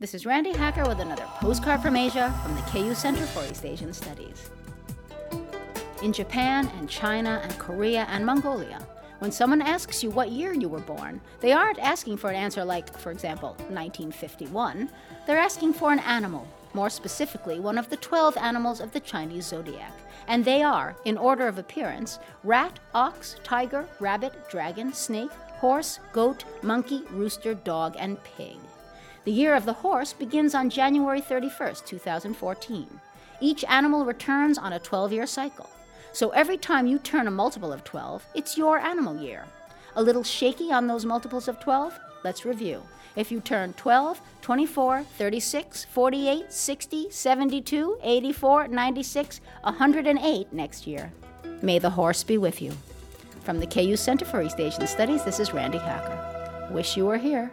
This is Randi Hacker with another postcard from Asia from the KU Center for East Asian Studies. In Japan and China and Korea and Mongolia, when someone asks you what year you were born, they aren't asking for an answer like, for example, 1951. They're asking for an animal, more specifically, one of the 12 animals of the Chinese zodiac. And they are, in order of appearance, rat, ox, tiger, rabbit, dragon, snake, horse, goat, monkey, rooster, dog, and pig. The year of the horse begins on January 31st, 2014. Each animal returns on a 12 year cycle. So every time you turn a multiple of 12, it's your animal year. A little shaky on those multiples of 12? Let's review. If you turn 12, 24, 36, 48, 60, 72, 84, 96, 108 next year, may the horse be with you. From the KU Center for East Asian Studies, this is Randi Hacker. Wish you were here.